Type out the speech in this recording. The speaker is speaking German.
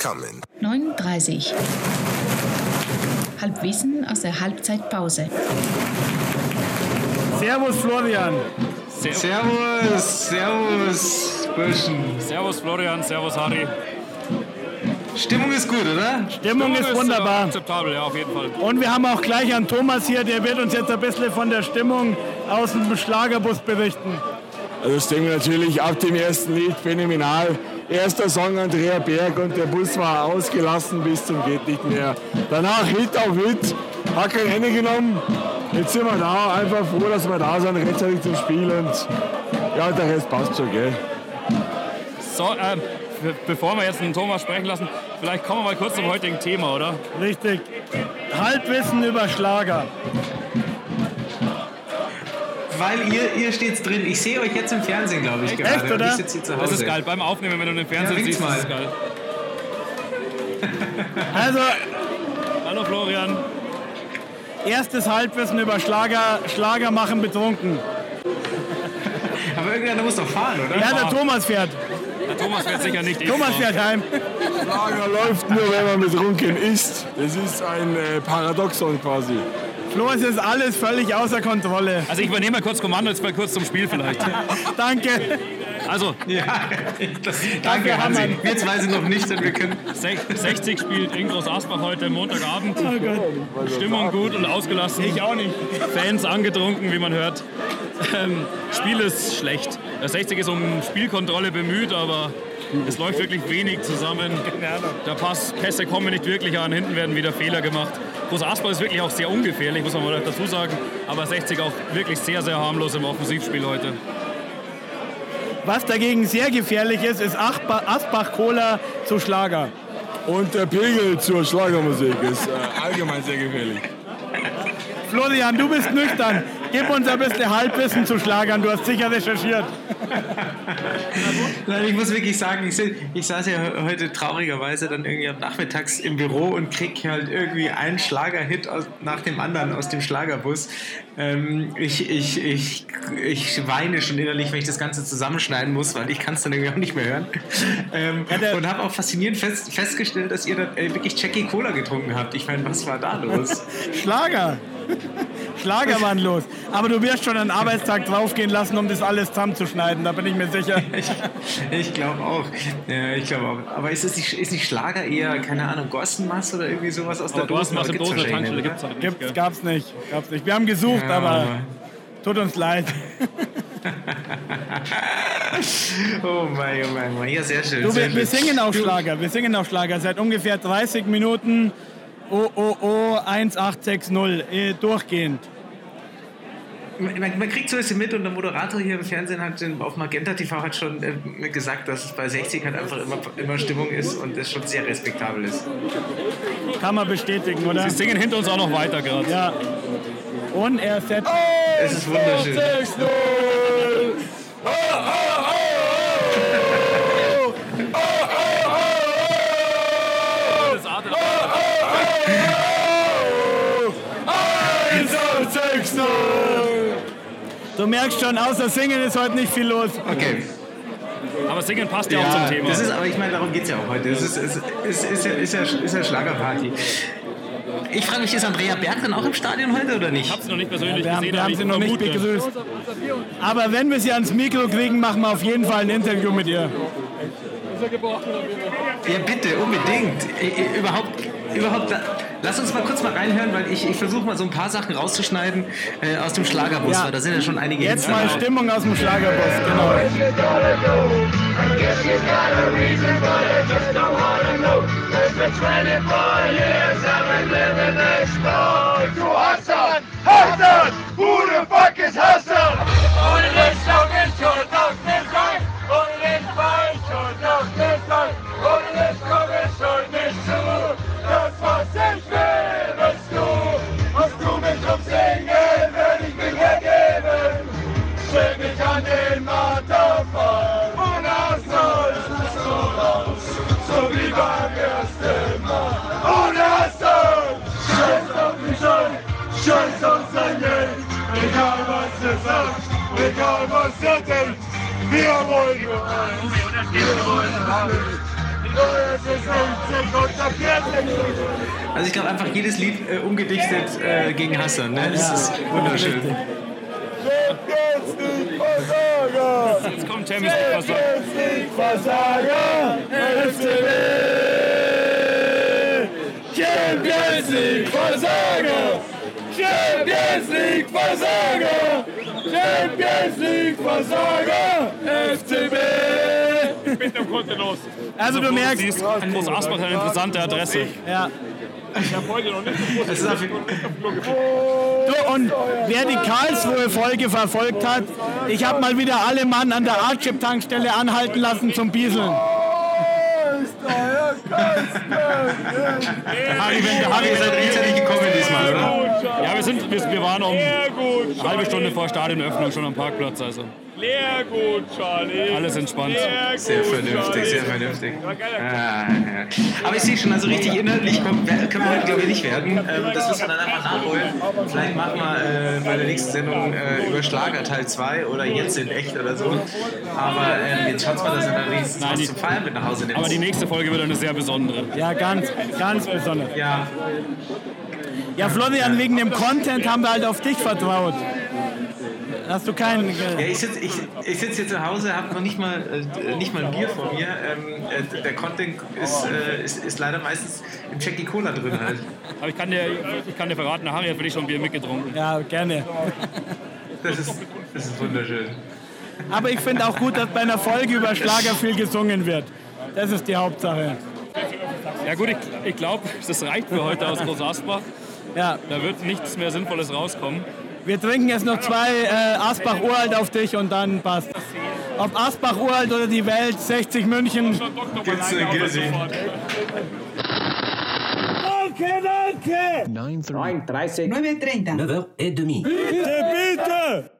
coming. 39. Halbwissen aus der Halbzeitpause. Servus Florian. Servus, servus, Burschen. Servus Florian, servus Harry. Stimmung ist gut, oder? Stimmung ist äh, wunderbar. akzeptabel, ja, auf jeden Fall. Und wir haben auch gleich an Thomas hier, der wird uns jetzt ein bisschen von der Stimmung aus dem Schlagerbus berichten. Also das Ding natürlich ab dem ersten Lied phänomenal. Erster Song Andrea Berg und der Bus war ausgelassen bis zum geht nicht mehr. Danach Hit auf Hit, hat kein Ende genommen. Jetzt sind wir da, einfach froh, dass wir da sind, rechtzeitig zum Spiel und ja, der Rest passt schon, gell? So, ähm, be- bevor wir jetzt den Thomas sprechen lassen, vielleicht kommen wir mal kurz zum heutigen Thema, oder? Richtig. Halbwissen über Schlager. Weil ihr, ihr steht's drin. Ich sehe euch jetzt im Fernsehen, glaube ich, gerade. Echt, oder? Und Ich sitze hier zu Hause. Das ist geil. Beim Aufnehmen, wenn du den Fernseher Ja, siehst, mal. ist es geil. Also, Hallo Florian. erstes Halbwissen über Schlager, Schlager machen betrunken. Aber irgendeiner muss doch fahren, oder? Ja, der Thomas fährt. Der Thomas wird sicher nicht Thomas fährt heim. Schlager läuft nur, wenn man betrunken ist. Das ist ein äh, Paradoxon quasi. Flo, es ist alles völlig außer Kontrolle. Also ich übernehme mal kurz Kommando, jetzt mal kurz zum Spiel vielleicht. Danke. Also, Ja, danke, Hansi. Hammann. Wir zwei sind noch nicht, denn wir können. sech- 60 spielt in Groß Asbach heute Montagabend. Stimmung gut und ausgelassen. Ich auch nicht. Fans angetrunken, wie man hört. Ähm, Spiel ist schlecht. Der 60 ist um Spielkontrolle bemüht, aber es läuft wirklich wenig zusammen. Der Pass, Pässe kommen nicht wirklich an, hinten werden wieder Fehler gemacht. Groß Asbach ist wirklich auch sehr ungefährlich, muss man mal dazu sagen. Aber 60 auch wirklich sehr, sehr harmlos im Offensivspiel heute. Was dagegen sehr gefährlich ist, ist Asbach-Cola zu Schlager. Und der Pegel zur Schlagermusik ist äh, allgemein sehr gefährlich. Florian, du bist nüchtern. Gib uns ein bisschen Halbwissen zu Schlagern. Du hast sicher recherchiert. Nein, ich muss wirklich sagen, ich, ich saß ja he- heute traurigerweise dann irgendwie am Nachmittags im Büro und krieg halt irgendwie einen Schlagerhit aus, nach dem anderen aus dem Schlagerbus. Ähm, ich, ich, ich, ich weine schon innerlich, wenn ich das Ganze zusammenschneiden muss, weil ich kann es dann irgendwie auch nicht mehr hören. Ähm, und habe auch faszinierend fest, festgestellt, dass ihr dann äh, wirklich Jackie Cola getrunken habt. Ich meine, was war da los? Schlager. Schlager waren los. Aber du wirst schon einen Arbeitstag draufgehen lassen, um das alles zusammenzuschneiden. Da bin ich mir sicher. Ich, ich glaube auch. Ja, ich glaube auch. Aber ist, es nicht, ist nicht Schlager eher, keine Ahnung, Gossenmass oder irgendwie sowas aus der Aber hast Dose? der wahrscheinlich Tankstelle, nicht, gibt's halt nicht. Gibt's, gab's nicht. Gab's nicht. Wir haben gesucht, Ja, aber tut uns leid. Oh mein, oh mein, oh mein. Ja, sehr schön. Du, sehr wir, wir schön. singen auch Schlager. Wir singen auch Schlager seit ungefähr 30 Minuten. Oh, oh, oh, 1860 eh, durchgehend. Man, man kriegt so ein bisschen mit und der Moderator hier im Fernsehen hat den- auf Magenta TV hat schon äh, gesagt, dass es bei 60 halt einfach immer, immer Stimmung ist und das schon sehr respektabel ist. Kann man bestätigen, oder? Sie singen hinter uns auch noch weiter gerade. Ja. Und er setzt. Es ist wunderschön. Das Du merkst schon, außer Singen ist heute nicht viel los. Okay. Aber singen passt ja, auch zum Thema. das ist, aber ich meine, darum geht es ja auch heute. Es ist, es ist, ist, ja, ist, ja, ist ja Schlagerparty. Ich frage mich, ist Andrea Berg dann auch im Stadion heute oder nicht? Ich habe sie noch nicht persönlich Wir haben, gesehen, wir aber haben sie noch nicht begrüßt. Aber wenn wir sie ans Mikro kriegen, machen wir auf jeden Fall ein Interview mit ihr. Ja, bitte, unbedingt. Überhaupt, überhaupt, lass uns mal kurz mal reinhören, weil ich, ich versuche mal so ein paar Sachen rauszuschneiden äh, aus dem Schlagerbus, Ja. weil da sind ja schon einige Jetzt mal dabei. Stimmung aus dem Schlagerbus, genau. Wir wollen nur eins. Wir wollen alles. Also ich glaube einfach jedes Lied äh, umgedichtet äh, gegen Hassan. Ne? Das ist wunderschön. Jetzt kommt Champions League Versager, FCB! Champions League Versager! Champions League Versager! Champions League Versager! FCB! Bitte konnte los. Also du merkst, Siehst, Groß Asbach eine interessante Adresse. ja. Das ist auf jeden So, und wer die Karlsruhe-Folge verfolgt hat, ich habe mal wieder alle Mann an der Archip-Tankstelle anhalten lassen zum Bieseln. Harry, wenn der Aber ihr seid rechtzeitig gekommen diesmal, oder? Ja, wir, sind, wir, wir waren um eine halbe Stunde vor Stadionöffnung schon am Parkplatz. Also Sehr gut, Charlie. alles entspannt. Sehr vernünftig, sehr vernünftig. Ah, ja. Aber ich sehe schon, also richtig inhaltlich können wir heute, glaube ich, nicht werden. Ähm, das müssen wir dann einfach nachholen. Vielleicht machen wir äh, bei der nächsten Sendung äh, über Schlager Teil 2 oder jetzt in echt oder so. Aber ähm, jetzt schaut mal, dass er da wenigstens Nein, was die- zum Feiern mit nach Hause nimmt. Aber die nächste Folge wird eine sehr besondere. Ja, ganz, ganz besonders. ja, Ja, Florian, wegen dem Content haben wir halt auf dich vertraut. Hast du keinen. Ja, ich sitze ich, ich sitz hier zu Hause, habe noch nicht mal, äh, nicht mal ein Bier vor mir. Ähm, äh, der Content ist, äh, ist, ist leider meistens im Jackie Cola drin halt. Aber ich kann dir, ich kann dir verraten, der Harry hat für dich schon ein Bier mitgetrunken. Ja, gerne. Das ist, das ist wunderschön. Aber ich finde auch gut, dass bei einer Folge über Schlager viel gesungen wird. Das ist die Hauptsache. Ja gut, ich, ich glaube, das reicht für heute aus Groß Asbach. Ja, Da wird nichts mehr Sinnvolles rauskommen. Wir trinken jetzt noch zwei äh, Asbach-Uralt auf dich und dann passt. Ob Asbach-Uralt oder die Welt, 60 München. Gibt's. Danke, danke! 9.30. 9.30. 9h30. Bitte, bitte.